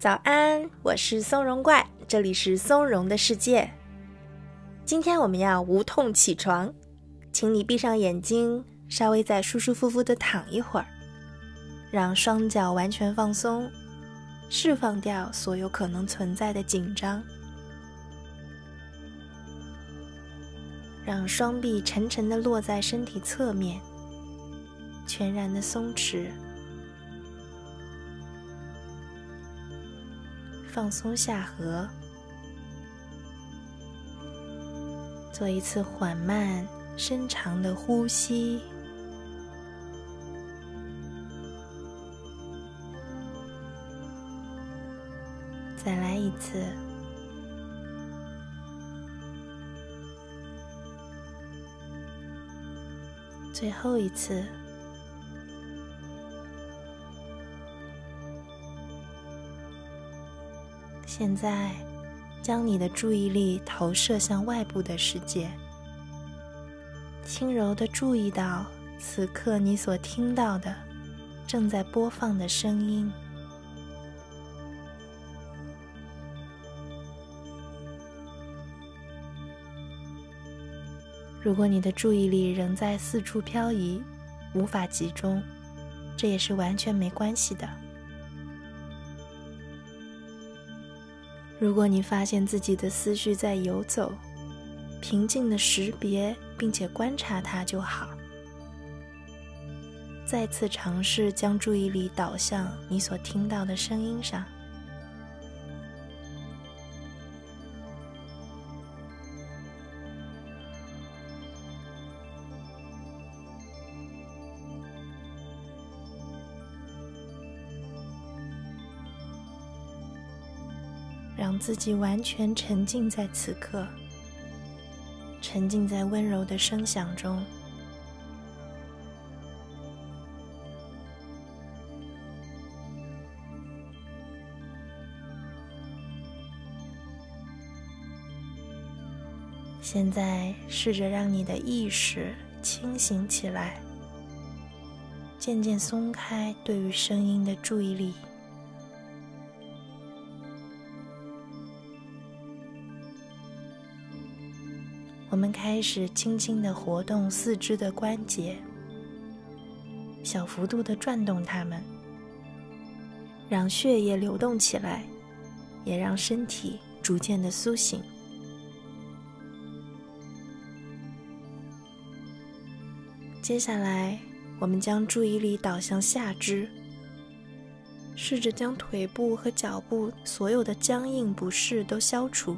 早安，我是松茸怪，这里是松茸的世界。今天我们要无痛起床，请你闭上眼睛，稍微再舒舒服服的躺一会儿，让双脚完全放松，释放掉所有可能存在的紧张，让双臂沉沉的落在身体侧面，全然的松弛。放松下颌，做一次缓慢、深长的呼吸。再来一次，最后一次。现在，将你的注意力投射向外部的世界，轻柔的注意到此刻你所听到的正在播放的声音。如果你的注意力仍在四处漂移，无法集中，这也是完全没关系的。如果你发现自己的思绪在游走，平静的识别并且观察它就好。再次尝试将注意力导向你所听到的声音上。让自己完全沉浸在此刻，沉浸在温柔的声响中。现在，试着让你的意识清醒起来，渐渐松开对于声音的注意力。我们开始轻轻的活动四肢的关节，小幅度的转动它们，让血液流动起来，也让身体逐渐的苏醒。接下来，我们将注意力导向下肢，试着将腿部和脚部所有的僵硬不适都消除。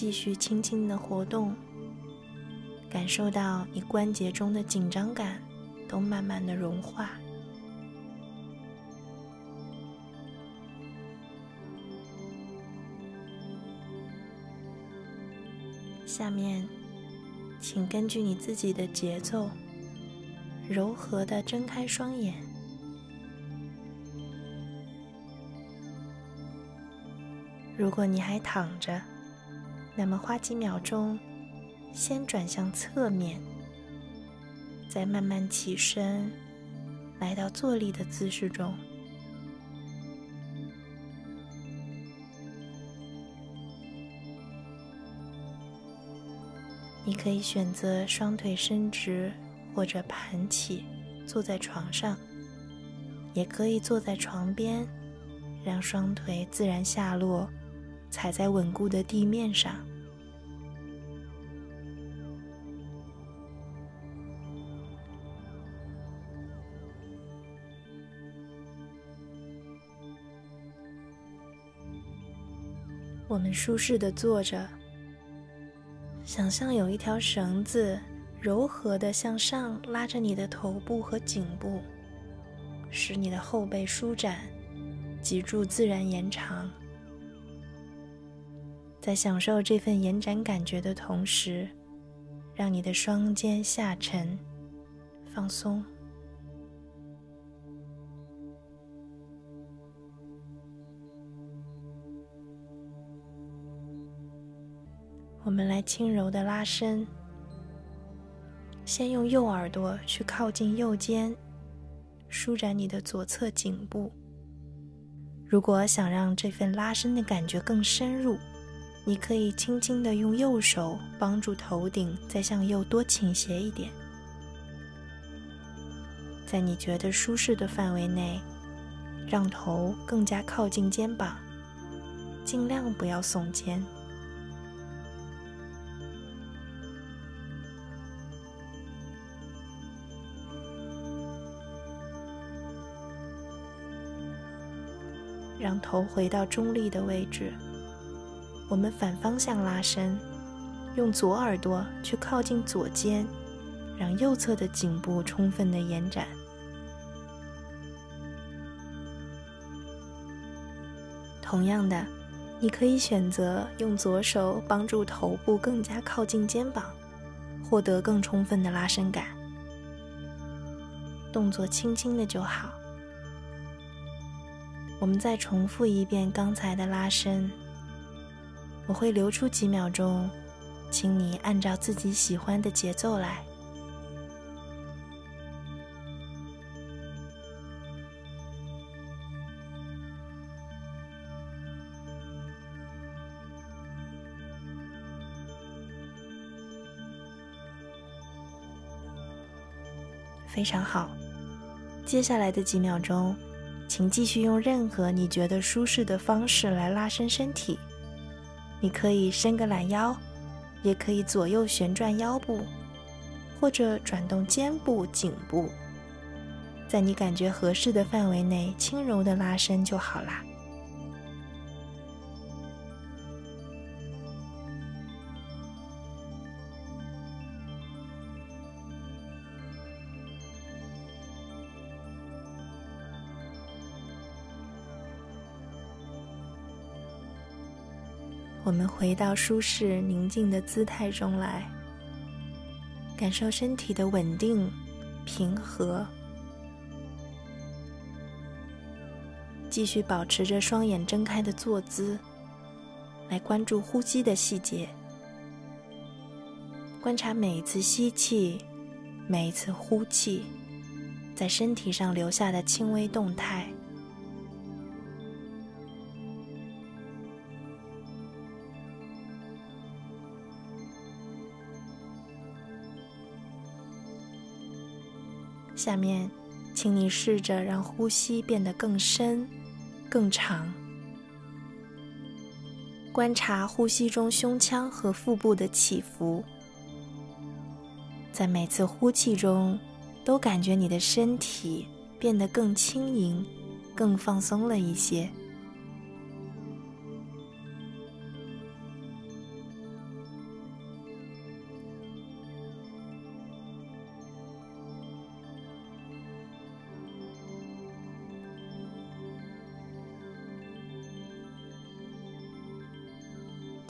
继续轻轻的活动，感受到你关节中的紧张感都慢慢的融化。下面，请根据你自己的节奏，柔和的睁开双眼。如果你还躺着。那么花几秒钟，先转向侧面，再慢慢起身，来到坐立的姿势中。你可以选择双腿伸直或者盘起，坐在床上，也可以坐在床边，让双腿自然下落，踩在稳固的地面上。我们舒适的坐着，想象有一条绳子柔和的向上拉着你的头部和颈部，使你的后背舒展，脊柱自然延长。在享受这份延展感觉的同时，让你的双肩下沉，放松。我们来轻柔的拉伸，先用右耳朵去靠近右肩，舒展你的左侧颈部。如果想让这份拉伸的感觉更深入，你可以轻轻地用右手帮助头顶再向右多倾斜一点。在你觉得舒适的范围内，让头更加靠近肩膀，尽量不要耸肩。让头回到中立的位置。我们反方向拉伸，用左耳朵去靠近左肩，让右侧的颈部充分的延展。同样的，你可以选择用左手帮助头部更加靠近肩膀，获得更充分的拉伸感。动作轻轻的就好。我们再重复一遍刚才的拉伸。我会留出几秒钟，请你按照自己喜欢的节奏来。非常好，接下来的几秒钟。请继续用任何你觉得舒适的方式来拉伸身体。你可以伸个懒腰，也可以左右旋转腰部，或者转动肩部、颈部，在你感觉合适的范围内轻柔的拉伸就好啦。我们回到舒适宁静的姿态中来，感受身体的稳定、平和。继续保持着双眼睁开的坐姿，来关注呼吸的细节，观察每一次吸气、每一次呼气，在身体上留下的轻微动态。下面，请你试着让呼吸变得更深、更长，观察呼吸中胸腔和腹部的起伏，在每次呼气中，都感觉你的身体变得更轻盈、更放松了一些。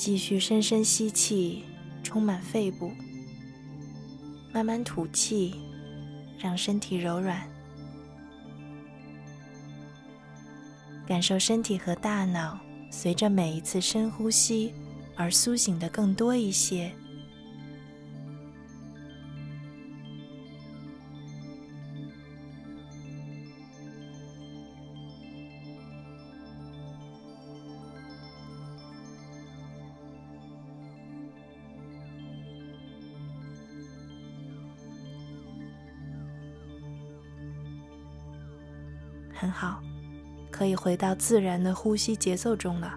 继续深深吸气，充满肺部；慢慢吐气，让身体柔软。感受身体和大脑随着每一次深呼吸而苏醒的更多一些。很好，可以回到自然的呼吸节奏中了。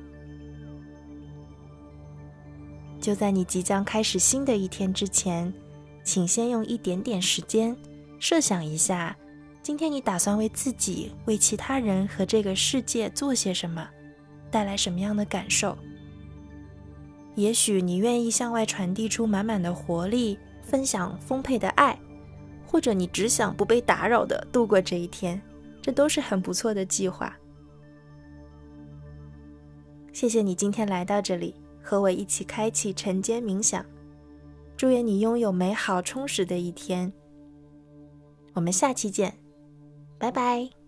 就在你即将开始新的一天之前，请先用一点点时间设想一下，今天你打算为自己、为其他人和这个世界做些什么，带来什么样的感受？也许你愿意向外传递出满满的活力，分享丰沛的爱，或者你只想不被打扰的度过这一天。这都是很不错的计划。谢谢你今天来到这里，和我一起开启晨间冥想。祝愿你拥有美好充实的一天。我们下期见，拜拜。